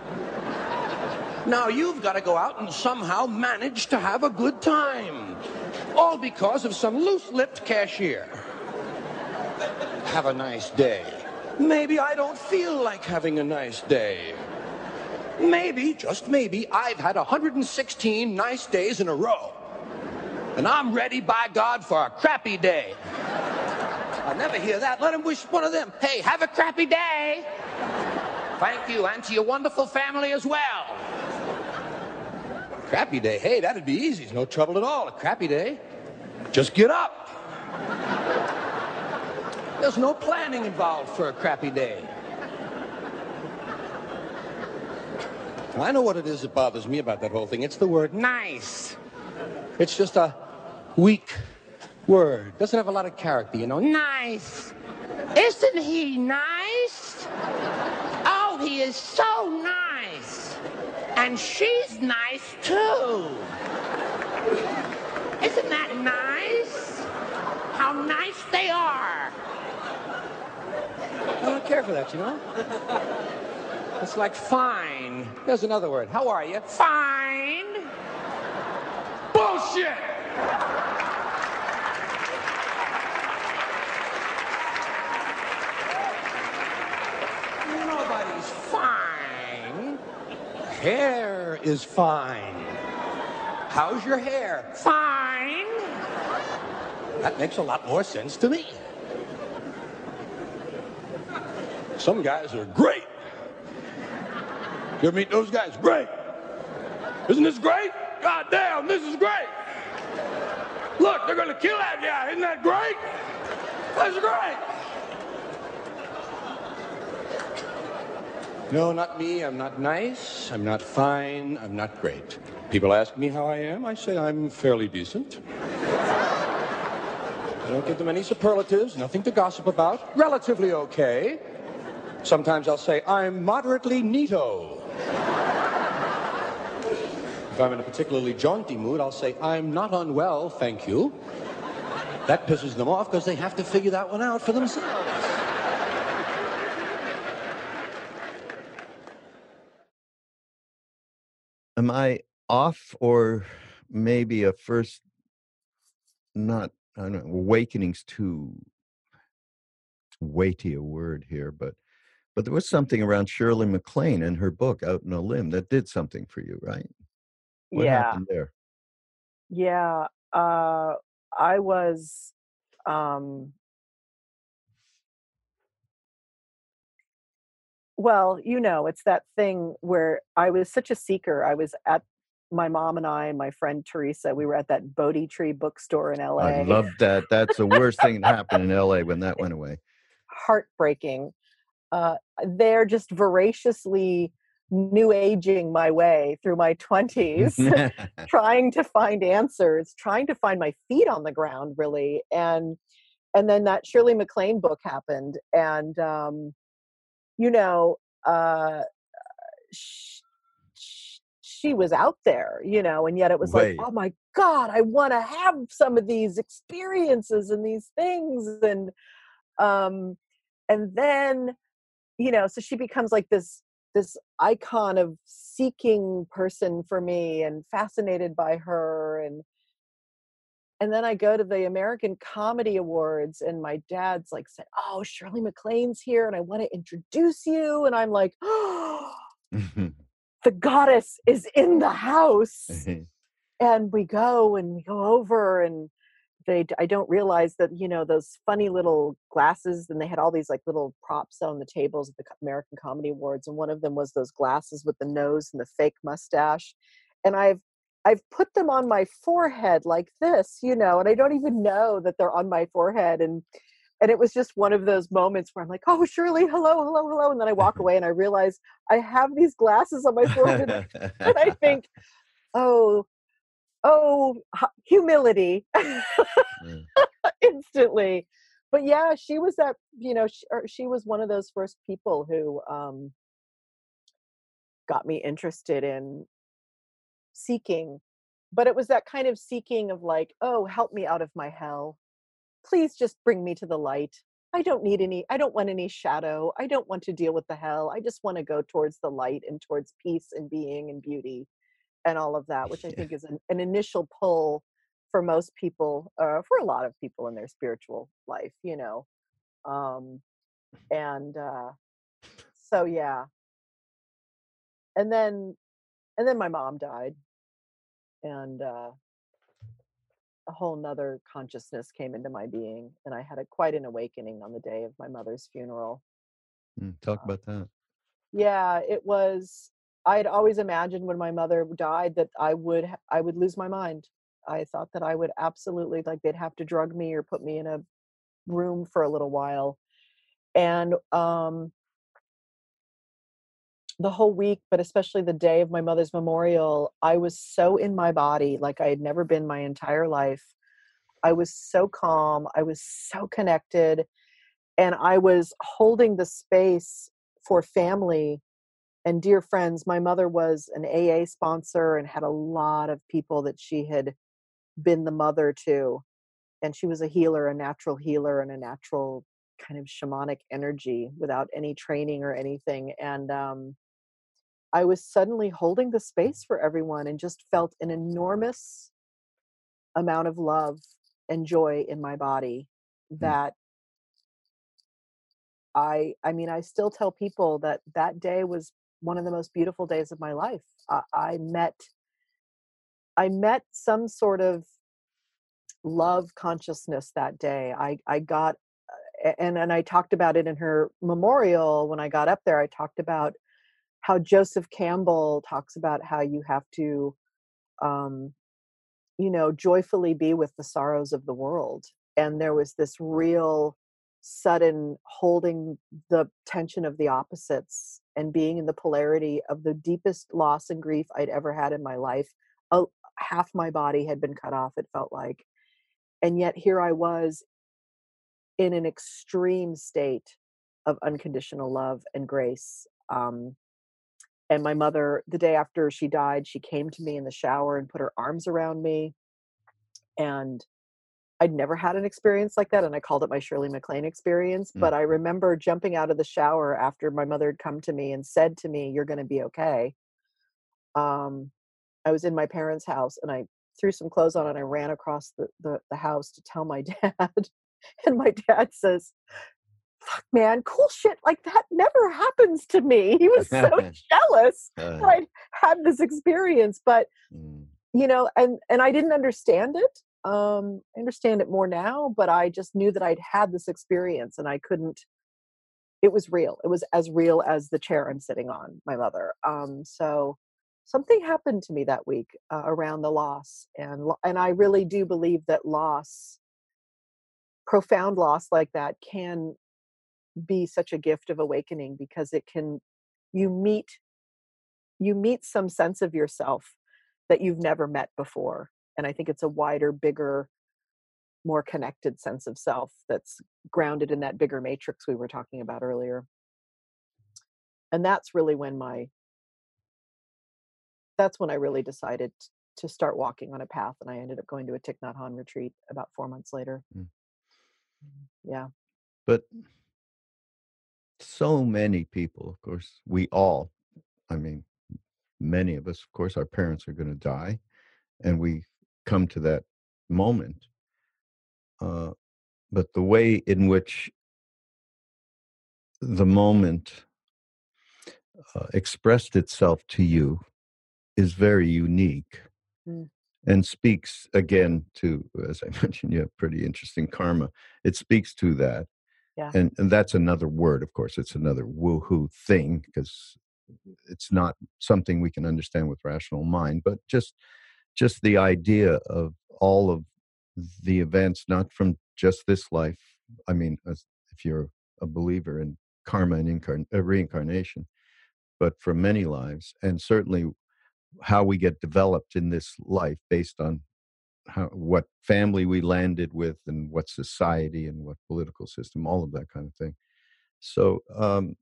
Now you've got to go out and somehow manage to have a good time. All because of some loose-lipped cashier. Have a nice day. Maybe I don't feel like having a nice day. Maybe, just maybe, I've had 116 nice days in a row. And I'm ready, by God, for a crappy day. I never hear that. Let him wish one of them. Hey, have a crappy day. Thank you, and to your wonderful family as well. Crappy day. Hey, that'd be easy. It's no trouble at all. A crappy day. Just get up. There's no planning involved for a crappy day. I know what it is that bothers me about that whole thing. It's the word nice. It's just a weak word. Doesn't have a lot of character, you know. Nice. Isn't he nice? Oh, he is so nice. And she's nice too. Isn't that nice? How nice they are. I don't care for that, you know? It's like fine. There's another word. How are you? Fine. Bullshit! Nobody's fine. Hair is fine. How's your hair? Fine. That makes a lot more sense to me. Some guys are great. You ever meet those guys? Great. Isn't this great? God damn, this is great. Look, they're gonna kill that guy. Isn't that great? That's great. No, not me. I'm not nice. I'm not fine. I'm not great. People ask me how I am. I say I'm fairly decent. I don't give them any superlatives, nothing to gossip about. Relatively okay. Sometimes I'll say I'm moderately neato. If I'm in a particularly jaunty mood, I'll say I'm not unwell, thank you. That pisses them off because they have to figure that one out for themselves. Am I off or maybe a first not I don't know, awakening's too weighty a word here, but but there was something around Shirley MacLaine and her book Out in a Limb that did something for you, right? What yeah. happened there? Yeah. Uh, I was, um, well, you know, it's that thing where I was such a seeker. I was at my mom and I and my friend Teresa, we were at that Bodhi Tree bookstore in LA. I love that. That's the worst thing that happened in LA when that went away. heartbreaking. Uh, they're just voraciously new aging my way through my 20s, trying to find answers, trying to find my feet on the ground, really. And and then that Shirley MacLaine book happened, and um, you know, uh, sh- sh- she was out there, you know, and yet it was Wait. like, oh my god, I want to have some of these experiences and these things, and um, and then you know so she becomes like this this icon of seeking person for me and fascinated by her and and then I go to the American Comedy Awards and my dad's like said, "Oh, Shirley MacLaine's here and I want to introduce you." And I'm like, "Oh, the goddess is in the house." Uh-huh. and we go and we go over and they I don't realize that you know those funny little glasses and they had all these like little props on the tables at the American Comedy Awards and one of them was those glasses with the nose and the fake mustache and I've I've put them on my forehead like this you know and I don't even know that they're on my forehead and and it was just one of those moments where I'm like, "Oh, Shirley, hello, hello, hello," and then I walk away and I realize I have these glasses on my forehead, and I think, "Oh, oh humility mm. instantly but yeah she was that you know she, she, was one of those first people who um got me interested in seeking but it was that kind of seeking of like oh help me out of my hell. Please just bring me to the light. I don't need any i don't want any shadow. I don't want to deal with the hell. I just want to go towards the light and towards peace and being and beauty and all of that, which I think is an, an initial pull for most people, uh, for a lot of people in their spiritual life, you know. Um, and uh, so, yeah. And then, and then my mom died, and uh, a whole nother consciousness came into my being, and I had a quite an awakening on the day of my mother's funeral. Mm, talk about that. Yeah, it was I had always imagined when my mother died that I would I would lose my mind. I thought that I would absolutely like they'd have to drug me or put me in a room for a little while. And um the whole week, but especially the day of my mother's memorial, I was so in my body like I had never been my entire life. I was so calm, I was so connected, and I was holding the space for family and dear friends my mother was an aa sponsor and had a lot of people that she had been the mother to and she was a healer a natural healer and a natural kind of shamanic energy without any training or anything and um, i was suddenly holding the space for everyone and just felt an enormous amount of love and joy in my body mm. that I I mean I still tell people that that day was one of the most beautiful days of my life. I, I met I met some sort of love consciousness that day. I I got uh, and and I talked about it in her memorial when I got up there. I talked about how Joseph Campbell talks about how you have to um you know joyfully be with the sorrows of the world and there was this real sudden holding the tension of the opposites and being in the polarity of the deepest loss and grief I'd ever had in my life. Oh, half my body had been cut off, it felt like. And yet here I was in an extreme state of unconditional love and grace. Um, and my mother, the day after she died, she came to me in the shower and put her arms around me. And I'd never had an experience like that, and I called it my Shirley MacLaine experience. Mm. But I remember jumping out of the shower after my mother had come to me and said to me, "You're going to be okay." Um, I was in my parents' house, and I threw some clothes on, and I ran across the the, the house to tell my dad. and my dad says, "Fuck, man, cool shit like that never happens to me." He was so jealous uh, that I had this experience, but. Mm. You know, and and I didn't understand it um, I understand it more now, but I just knew that I'd had this experience and I couldn't. It was real. It was as real as the chair I'm sitting on, my mother. Um, so something happened to me that week uh, around the loss, and and I really do believe that loss, profound loss like that, can be such a gift of awakening because it can you meet you meet some sense of yourself that you've never met before and i think it's a wider bigger more connected sense of self that's grounded in that bigger matrix we were talking about earlier. And that's really when my that's when i really decided to start walking on a path and i ended up going to a Thich Nhat Hanh retreat about four months later. Mm. yeah. But so many people of course we all I mean, many of us, of course, our parents are going to die, and we come to that moment. Uh, but the way in which the moment uh, expressed itself to you is very unique Mm. and speaks again to, as I mentioned, you have pretty interesting karma. It speaks to that. Yeah. And, and that's another word, of course, it's another woohoo thing because it's not something we can understand with rational mind, but just just the idea of all of the events, not from just this life. I mean, if you're a believer in karma and incarn- uh, reincarnation, but from many lives, and certainly how we get developed in this life based on how what family we landed with and what society and what political system all of that kind of thing. So um,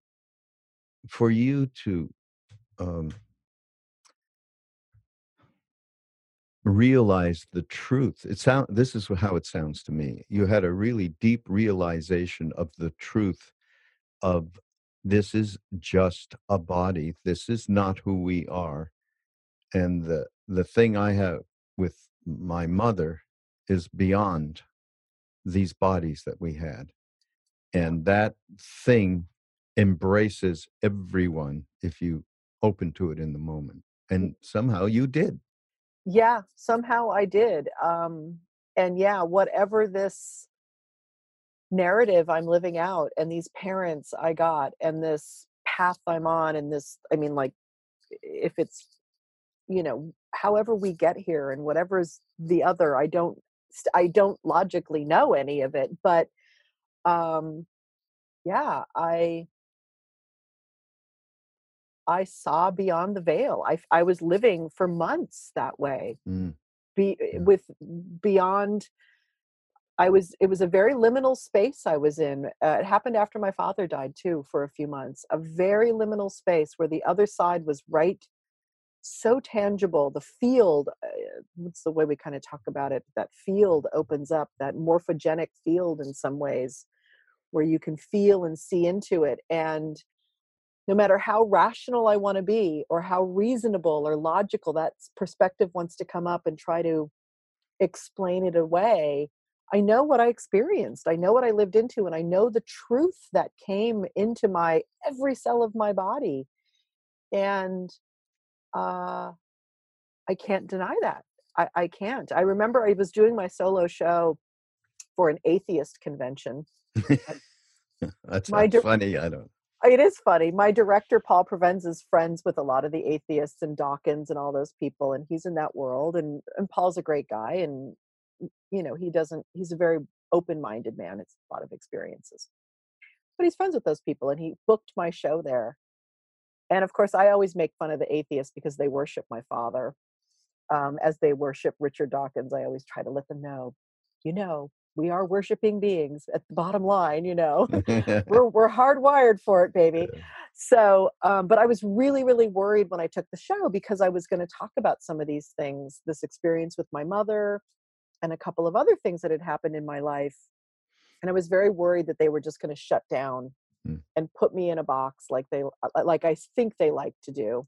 for you to um, realize the truth it sound this is how it sounds to me. You had a really deep realization of the truth of this is just a body. This is not who we are. And the the thing i have with my mother is beyond these bodies that we had. And that thing embraces everyone if you open to it in the moment. And somehow you did. Yeah somehow i did um and yeah whatever this narrative i'm living out and these parents i got and this path i'm on and this i mean like if it's you know however we get here and whatever's the other i don't i don't logically know any of it but um yeah i i saw beyond the veil. I i was living for months that way. Mm, be Yeah. with beyond i was it was a very liminal space i was in uh, it happened after my father died too for a few months a very liminal space where the other side was right so tangible the field uh, what's the way we kind of talk about it that field opens up that morphogenic field in some ways where you can feel and see into it and no matter how rational i want to be or how reasonable or logical that perspective wants to come up and try to explain it away i know what i experienced i know what i lived into and i know the truth that came into my every cell of my body and uh i can't deny that i, I can't i remember i was doing my solo show for an atheist convention that's My dir- funny i don't it is funny. My director, Paul Provenza, is friends with a lot of the atheists and Dawkins and all those people, and he's in that world. And and Paul's a great guy, and you know he doesn't. He's a very open-minded man. It's a lot of experiences, but he's friends with those people, and he booked my show there. And of course, I always make fun of the atheists because they worship my father, um, as they worship Richard Dawkins. I always try to let them know, you know, we are worshiping beings at the bottom line. You know, we're we're hardwired for it, baby. So, um, but I was really, really worried when I took the show because I was going to talk about some of these things, this experience with my mother, and a couple of other things that had happened in my life, and I was very worried that they were just going to shut down Mm. and put me in a box like they uh, like I think they like to do.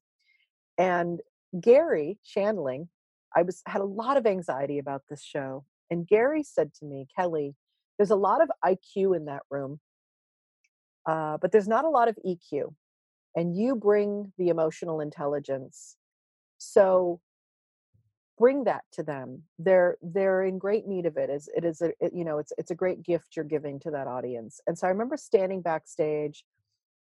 And Garry Shandling, I was had a lot of anxiety about this show, and Gary said to me, Kelly, there's a lot of IQ in that room uh, but there's not a lot of EQ, and you bring the emotional intelligence. So bring that to them. They're they're in great need of it. Is it is a it, you know it's it's a great gift you're giving to that audience. And so I remember standing backstage,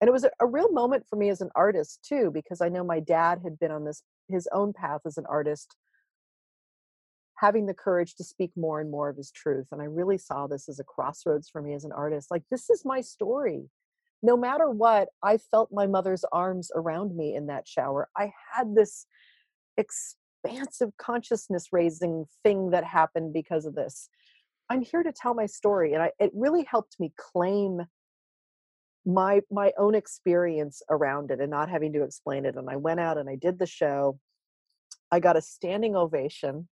and it was a, a real moment for me as an artist too, because I know my dad had been on this his own path as an artist having the courage to speak more and more of his truth and i really saw this as a crossroads for me as an artist like this is my story no matter what i felt my mother's arms around me in that shower i had this expansive consciousness raising thing that happened because of this i'm here to tell my story and I, it really helped me claim my my own experience around it and not having to explain it and i went out and i did the show i got a standing ovation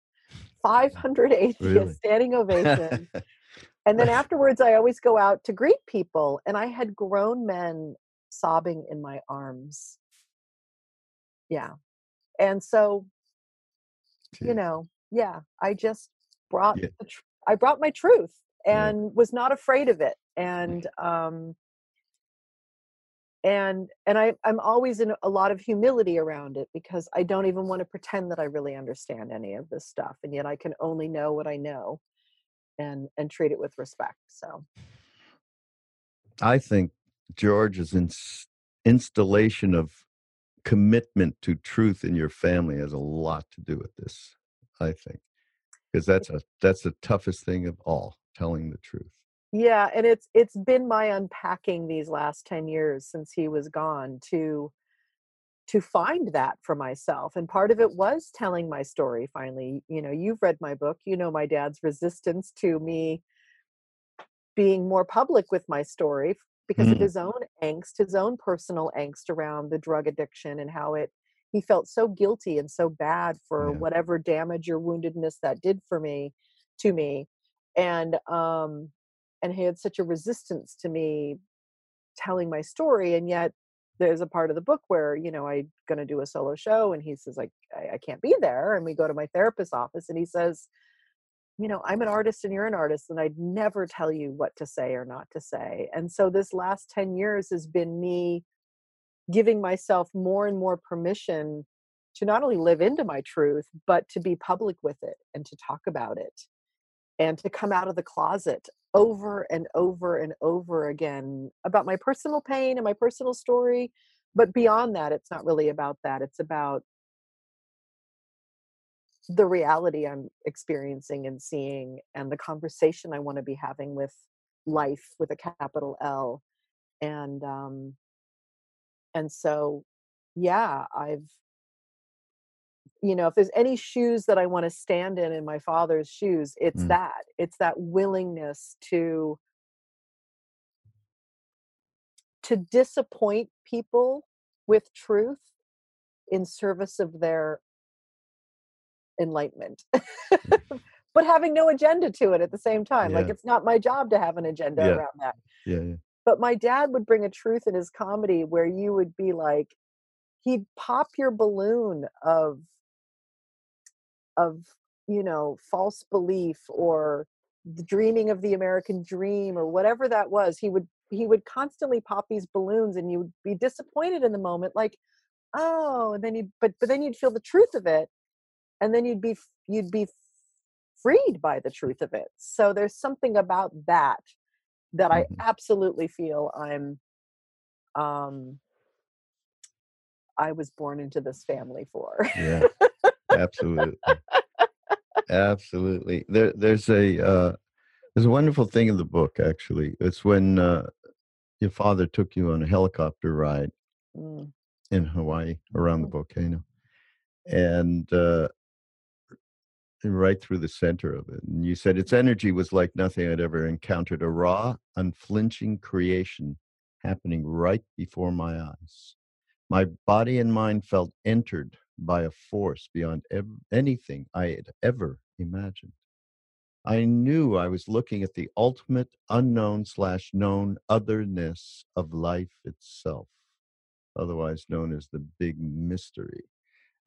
500 atheists Really? standing ovation and then afterwards, I always go out to greet people, and I had grown men sobbing in my arms. yeah and so you know yeah i just brought Yeah. tr- i brought my truth Yeah. and was not afraid of it and um and and i i'm always in a lot of humility around it because i don't even want to pretend that i really understand any of this stuff and yet i can only know what i know and and treat it with respect so I think George's ins- installation of commitment to truth in your family has a lot to do with this. I think because that's a that's the toughest thing of all, telling the truth. Yeah, and it's it's been my unpacking these last 10 years since he was gone to to find that for myself. And part of it was telling my story finally. You know, you've read my book, you know my dad's resistance to me being more public with my story because of Mm. his own angst, his own personal angst around the drug addiction and how it he felt so guilty and so bad for Yeah. whatever damage or woundedness that did for me to me. And um and he had such a resistance to me telling my story and yet there's a part of the book where you know i'm going to do a solo show and he says like I, I can't be there and we go to my therapist's office and he says you know i'm an artist and you're an artist and i'd never tell you what to say or not to say and so this last 10 years has been me giving myself more and more permission to not only live into my truth but to be public with it and to talk about it and to come out of the closet over and over and over again about my personal pain and my personal story. But beyond that, it's not really about that. It's about the reality I'm experiencing and seeing and the conversation I want to be having with life with a capital L. And um and so yeah, I've you know, if there's any shoes that I want to stand in in my father's shoes, it's Mm. that. It's that willingness to to disappoint people with truth in service of their enlightenment. but having no agenda to it at the same time. Like it's not my job to have an agenda Yeah. around that. Yeah, yeah. But my dad would bring a truth in his comedy where you would be like he'd pop your balloon of of you know false belief or the dreaming of the american dream or whatever that was he would he would constantly pop these balloons and you would be disappointed in the moment like oh and then you but but then you'd feel the truth of it and then you'd be you'd be freed by the truth of it so there's something about that that i Mhm. absolutely feel i'm um i was born into this family for Yeah. Absolutely. Absolutely. There there's a uh there's a wonderful thing in the book actually. It's when uh your father took you on a helicopter ride Mm, in Hawaii around the Mhm. volcano. And uh right through the center of it. And you said its energy was like nothing I'd ever encountered, a raw, unflinching creation happening right before my eyes. My body and mind felt entered by a force beyond ev- anything I had ever imagined. I knew I was looking at the ultimate unknown slash known otherness of life itself, otherwise known as the big mystery.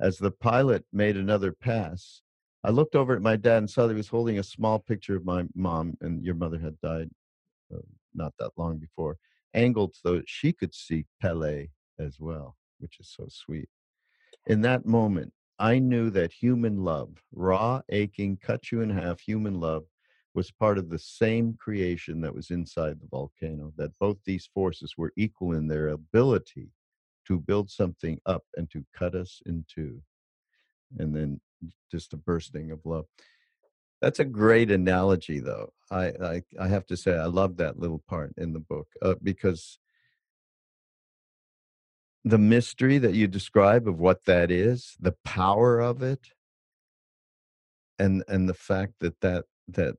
As the pilot made another pass, I looked over at my dad and saw that he was holding a small picture of my mom, and your mother had died uh, not that long before, angled so that she could see Pele as well, which is so sweet. In that moment, I knew that human love, raw, aching, cut you in half human love, was part of the same creation that was inside the volcano, that both these forces were equal in their ability to build something up and to cut us in two. And then just a bursting of love. That's a great analogy, though. I, I I have to say I love that little part in the book uh, because the mystery that you describe of what that is, the power of it, and and the fact that that that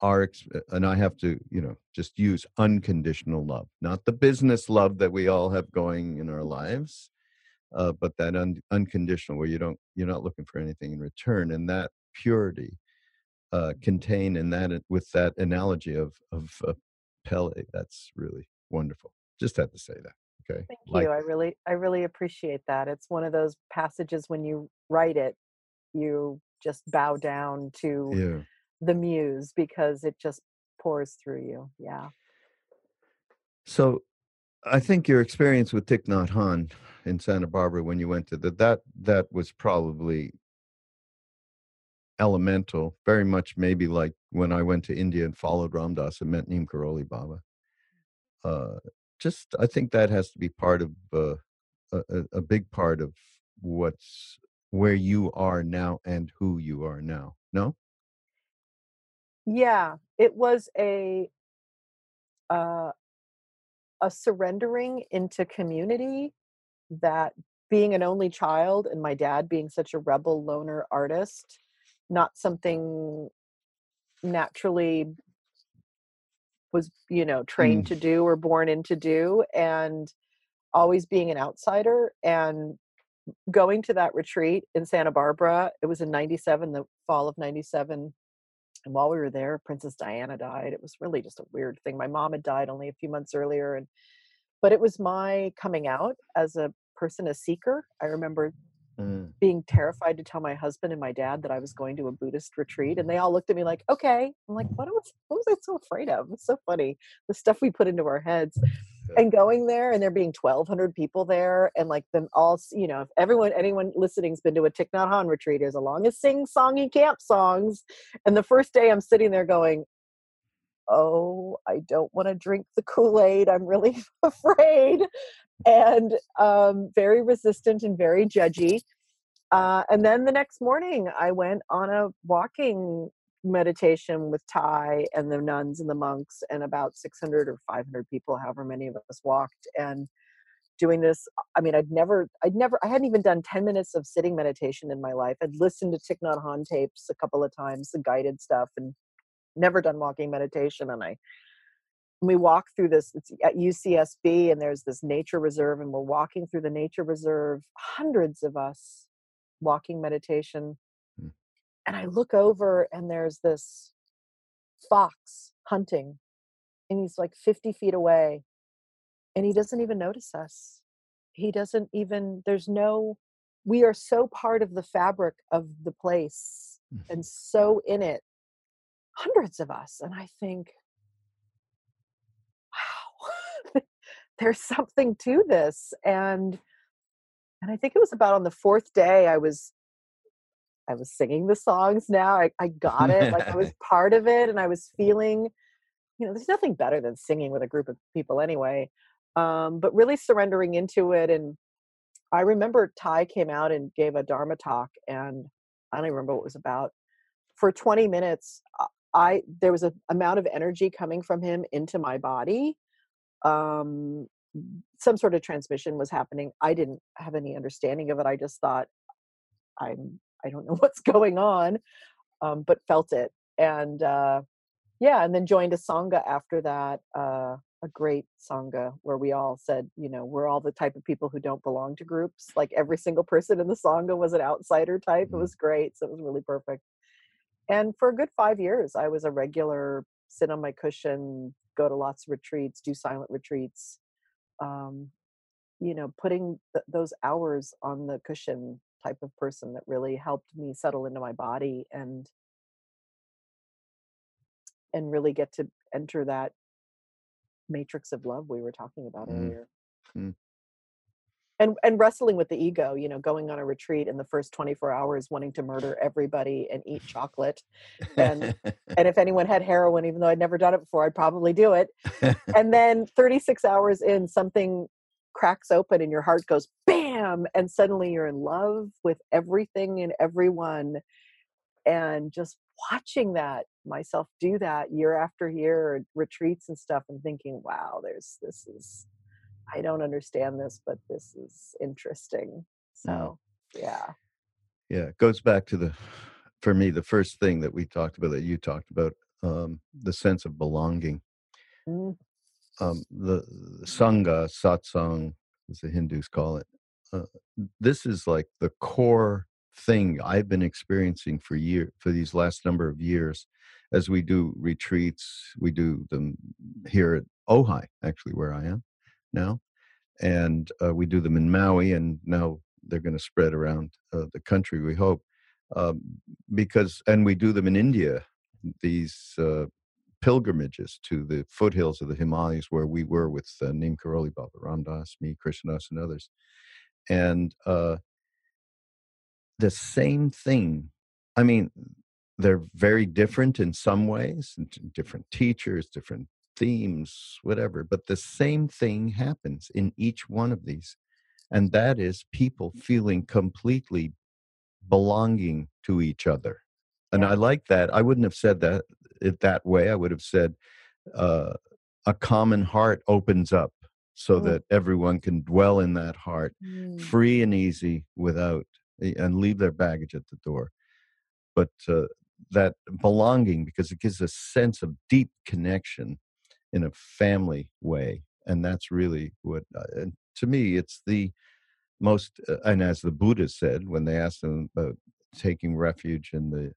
our uh, and I have to you know just use unconditional love, not the business love that we all have going in our lives, uh, but that un- unconditional where you don't you're not looking for anything in return, and that purity uh, contained in that with that analogy of of uh, Pele. That's really wonderful. Just had to say that Okay. Thank Like, you. I really, I really appreciate that. It's one of those passages when you write it, you just bow down to yeah. the muse because it just pours through you. Yeah. So I think your experience with Thich Nhat Hanh in Santa Barbara when you went to the, that that was probably elemental, very much maybe like when I went to India and followed Ram Dass and met Neem Karoli Baba. Uh, just I think that has to be part of uh, a, a big part of what's where you are now and who you are now. No. Yeah. It was a, uh, a surrendering into community that being an only child and my dad being such a rebel loner artist, not something naturally was, you know, trained Mm. to do or born into do and always being an outsider and going to that retreat in Santa Barbara. It was in 97, the fall of 97. And while we were there, Princess Diana died. It was really just a weird thing. My mom had died only a few months earlier and but it was my coming out as a person a seeker. I remember Mm. being terrified to tell my husband and my dad that I was going to a Buddhist retreat, and they all looked at me like, "Okay." I'm like, "What was what was I so afraid of?" It's so funny the stuff we put into our heads. And going there, and there being 1,200 people there, and like them all, you know, if everyone, anyone listening's been to a Thich Nhat Hanh retreat, as long as sing songy camp songs. And the first day, I'm sitting there going, "Oh, I don't want to drink the Kool Aid. I'm really afraid." and um, very resistant and very judgy. Uh, and then the next morning, I went on a walking meditation with Thay and the nuns and the monks, and about 600 or 500 people, however many of us walked. And doing this, I mean, I'd never, I'd never, I hadn't even done 10 minutes of sitting meditation in my life. I'd listened to Thich Nhat Hanh tapes a couple of times, the guided stuff, and never done walking meditation. And I we walk through this it's at UCSB and there's this nature reserve and we're walking through the nature reserve hundreds of us walking meditation. And I look over and there's this fox hunting and he's like 50 feet away and he doesn't even notice us. He doesn't even there's no we are so part of the fabric of the place and mm-hmm. so in it hundreds of us and i think wow. There's something to this and and i think it was about on the fourth day i was i was singing the songs now i, I got it like i was part of it and i was feeling you know there's nothing better than singing with a group of people anyway um, but really surrendering into it and i remember Thay came out and gave a dharma talk and i don't even remember what it was about for 20 minutes i there was an amount of energy coming from him into my body um some sort of transmission was happening i didn't have any understanding of it i just thought i'm i don't know what's going on um but felt it. And uh yeah and then joined a sangha after that uh a great sangha where we all said you know we're all the type of people who don't belong to groups. Like every single person in the sangha was an outsider type. It Mhm. was great so it was really perfect. And for a good five years i was a regular sit on my cushion go to lots of retreats do silent retreats um, you know putting th- those hours on the cushion type of person that really helped me settle into my body and and really get to enter that matrix of love we were talking about Mm. earlier Mm. and and wrestling with the ego you know going on a retreat in the first 24 hours wanting to murder everybody and eat chocolate and and if anyone had heroin even though i'd never done it before i'd probably do it and then 36 hours in something cracks open and your heart goes bam and suddenly you're in love with everything and everyone and just watching that myself do that year after year retreats and stuff and thinking wow there's this is i don't understand this but this is interesting so yeah yeah, it goes back to the for me the first thing that we talked about that you talked about um, the sense of belonging. Mm, Um, the, the sangha satsang, as the Hindus call it. Uh, this is like the core thing I've been experiencing for year for these last number of years, as we do retreats. We do them here at Ojai, actually, where I am now, and uh, we do them in Maui, and now they're going to spread around uh, the country. We hope um, because, and we do them in India. These uh, pilgrimages to the foothills of the Himalayas, where we were with uh, Neem Karoli Baba, Ram Dass, me, Krishna Das, and others, and uh, the same thing. I mean, they're very different in some ways, different teachers, different themes, whatever, but the same thing happens in each one of these. And that is people feeling completely belonging to each other. And. I like that. I wouldn't have said that it that way. I would have said uh, a common heart opens up so Mm. that everyone can dwell in that heart Mm. free and easy without and leave their baggage at the door but uh, that belonging because it gives a sense of deep connection in a family way and that's really what uh, and to me it's the most uh, and as the buddha said when they asked him about taking refuge in the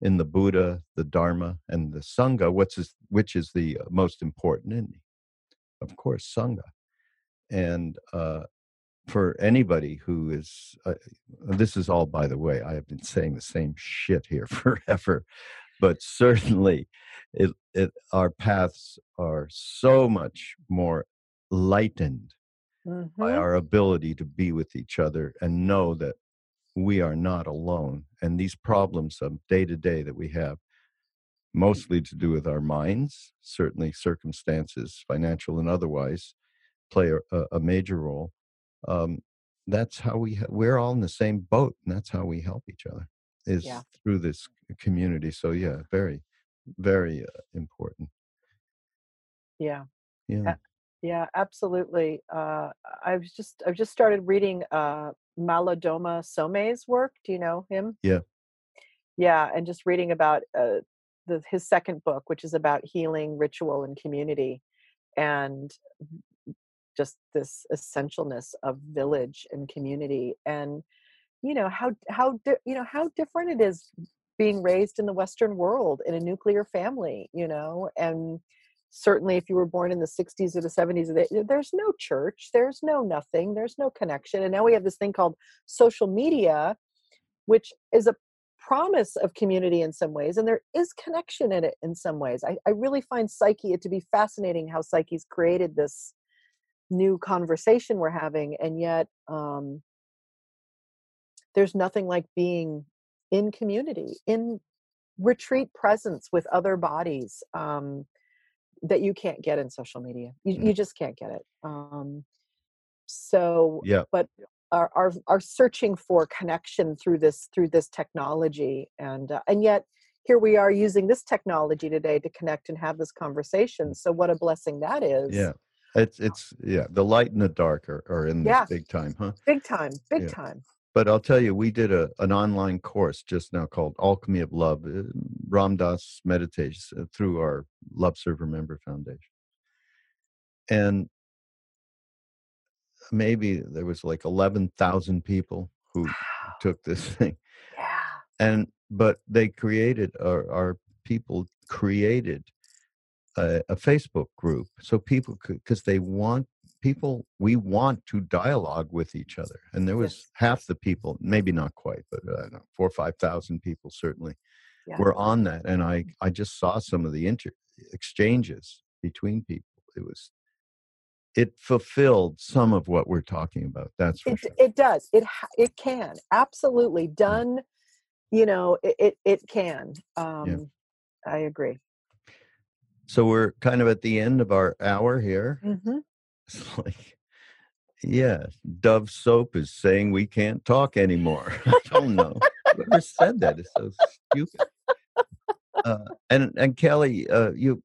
in the buddha the dharma and the sangha what's is, which is the most important and of course sangha and uh, for anybody who is uh, this is all by the way i have been saying the same shit here forever but certainly it, it our paths are so much more lightened by Mhm. our ability to be with each other and know that we are not alone and these problems of day to day that we have mostly to do with our minds certainly circumstances financial and otherwise play a, a- a major role um, that's how we we're all in the same boat and that's how we help each other is Yeah. through this community so yeah very very uh, important Yeah. yeah Yeah, absolutely. Uh, I've just I've just started reading uh, Malidoma Somé's work. Do you know him? Yeah. Yeah, and just reading about uh, the his second book, which is about healing, ritual, and community, and just this essentialness of village and community, and you know how how di- you know how different it is being raised in the Western world in a nuclear family, you know, and certainly if you were born in the 60s or the 70s they- there's no church there's no nothing there's no connection and now we have this thing called social media which is a promise of community in some ways and there is connection in it in some ways. I, I really find psyche it to be fascinating how psyche's created this new conversation we're having and yet um, there's nothing like being in community in retreat presence with other bodies um, that you can't get in social media. You, Mm. you just can't get it. Um, so, yeah but are, are are searching for connection through this through this technology, and uh, and yet here we are using this technology today to connect and have this conversation. So, what a blessing that is! yeah it's it's yeah the light and the dark are, are in this Yeah. big time huh big time, big Yeah. time. but I'll tell you, we did a an online course just now called Alchemy of Love, uh, Ram Dass meditations uh, through our Love Serve Remember Foundation, and maybe there was like eleven thousand people who Wow. took this thing, Yeah. and but they created our, our people created a, a Facebook group so people could because they want people we want to dialogue with each other and there was Yes. half the people maybe not quite but uh, I don't know four or five thousand people certainly Yeah. were on that and I I just saw some of the inter- exchanges between people. It was it fulfilled some of what we're talking about that's for it, sure. it does it it can absolutely done you know it it, it can um i agree so we're kind of at the end of our hour here hmm It's like, yeah, Dove Soap is saying we can't talk anymore. I don't know. Whoever said that is so stupid. Uh, and and Kelly, uh, you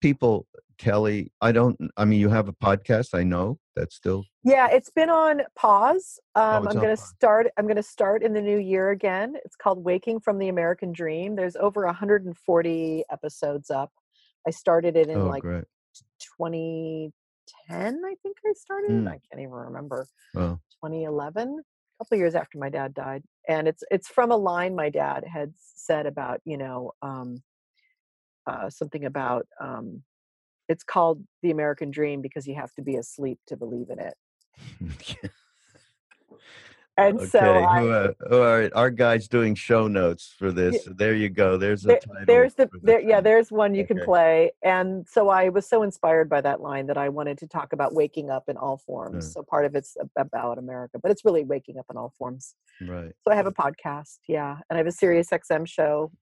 people, Kelly, I don't. I mean, you have a podcast. I know that's still. yeah it's been on pause um Oh, i'm gonna start i'm gonna start in the new year again it's called waking from the american dream there's over 140 episodes up i started it in Oh, like great. 2010 i think i started Mm. i can't even remember Well, 2011 a couple years after my dad died and it's it's from a line my dad had said about you know um uh something about um It's called The American Dream because you have to be asleep to believe in it. And okay, so I, who, uh, who are our guys doing show notes for this? There you go. There's a there, title. there's the the there yeah there's one you can play and so i was so inspired by that line that i wanted to talk about waking up in all forms Mm. so part of it's about america but it's really waking up in all forms right. so i have a podcast yeah and i have a sirius xm show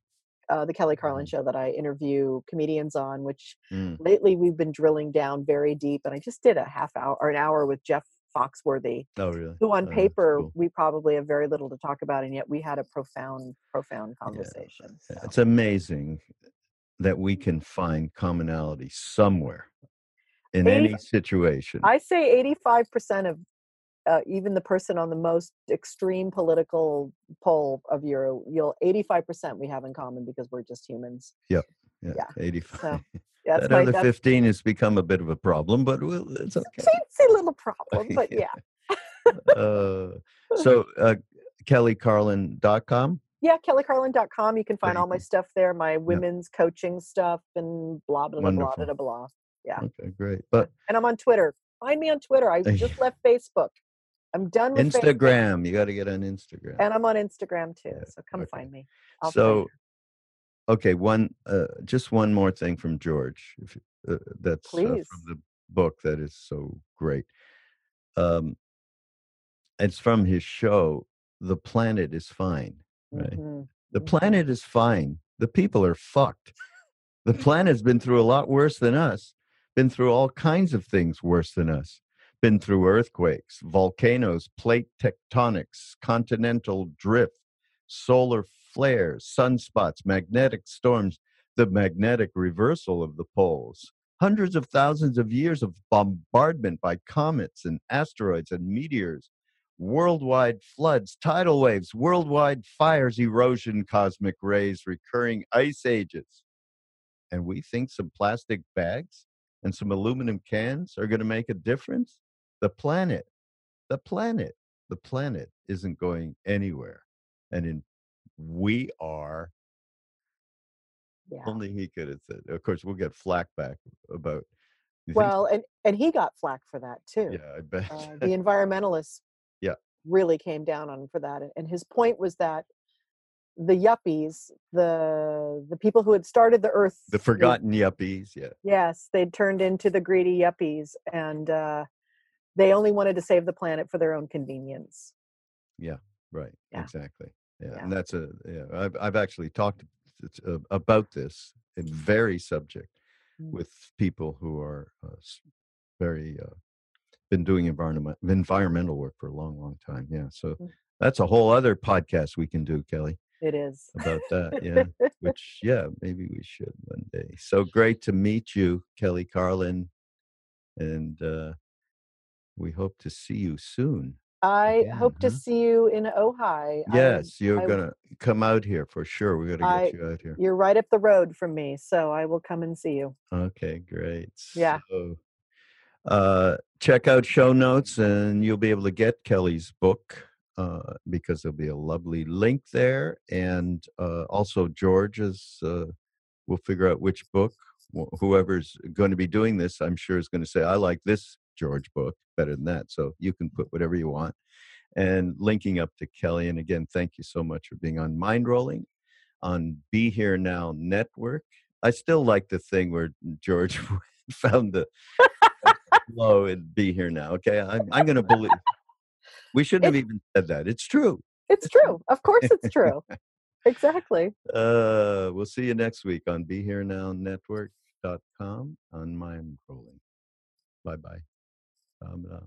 uh, the kelly carlin Mhm. show that i interview comedians on which Mm, lately we've been drilling down very deep and i just did a half hour or an hour with jeff foxworthy Oh, really? who on Oh, paper cool. we probably have very little to talk about and yet we had a profound profound conversation Yeah, so. It's amazing that we can find commonality somewhere in any situation. I say 85% of uh, even the person on the most extreme political pole of your, you'll 85% we have in common because we're just humans. yeah, yeah, 85. So that's that other that's 15 has become a bit of a problem, but we'll, it's okay. teensy little problem, but Yeah. yeah. uh, so, uh, kellycarlin.com. Yeah, kellycarlin.com. You can find all my stuff there, my women's coaching stuff and blah, blah, blah, blah, Wonderful. blah, blah. Yeah. Okay, great. But And I'm on Twitter. Find me on Twitter. I just left Facebook. I'm done with Facebook, Instagram, you got to get on Instagram. And I'm on Instagram too. Yeah, So come okay. find me. I'll so. Okay one uh, just one more thing from george if, uh, that's uh, from the book that is so great. Um it's from his show the planet is fine right? Mhm, the mhm. planet is fine. The people are fucked. The planet's been through a lot worse than us been through all kinds of things worse than us. Been through earthquakes volcanoes plate tectonics continental drift solar flares sunspots magnetic storms the magnetic reversal of the poles hundreds of thousands of years of bombardment by comets and asteroids and meteors worldwide floods, tidal waves, worldwide fires, erosion, cosmic rays, recurring ice ages. And we think some plastic bags and some aluminum cans are going to make a difference? The planet, the planet, the planet isn't going anywhere. And in we are Yeah. only he could have said. Of course, we'll get flack back about. Well, and and he got flack for that too. yeah, I bet. Uh, the environmentalists Yeah. really came down on him for that, and- his point was that the yuppies, the the people who had started the Earth, the forgotten yuppies. Yeah. yes, they'd turned into the greedy yuppies, and uh, they only wanted to save the planet for their own convenience. Yeah, right. Yeah. Exactly. Yeah. Yeah. And that's a yeah. I've I've actually talked uh, about this a very subject Mm. with people who are uh, very uh, been doing environment environmental work for a long, long time. Yeah. So Mm. that's a whole other podcast we can do, Kelly, It is. about that. Yeah. Which yeah, maybe we should one day. So great to meet you, Kelly Carlin, and uh, we hope to see you soon. I Yeah, hope to see you in Ojai. I- Yes, you're I- gonna come out here for sure. We're gonna I- get you out here. You're right up the road from me, so I will come and see you. Okay, great. Yeah. So, uh, check out show notes, and you'll be able to get Kelly's book uh, because there'll be a lovely link there, and uh, also George's. Uh, we'll figure out which book. Whoever's going to be doing this, I'm sure, is going to say, "I like this George book better than that." So you can put whatever you want. And linking up to Kelly, and again, thank you so much for being on Mind Rolling on Be Here Now Network. I still like the thing where George found the flow and Be Here Now. Okay, I'm, I'm going to believe. We shouldn't have even said that. It's true. It's true. Of course, it's true. exactly. Uh, we'll see you next week on Be Here Now Network.com on Mind Rolling. Bye bye. Um, uh,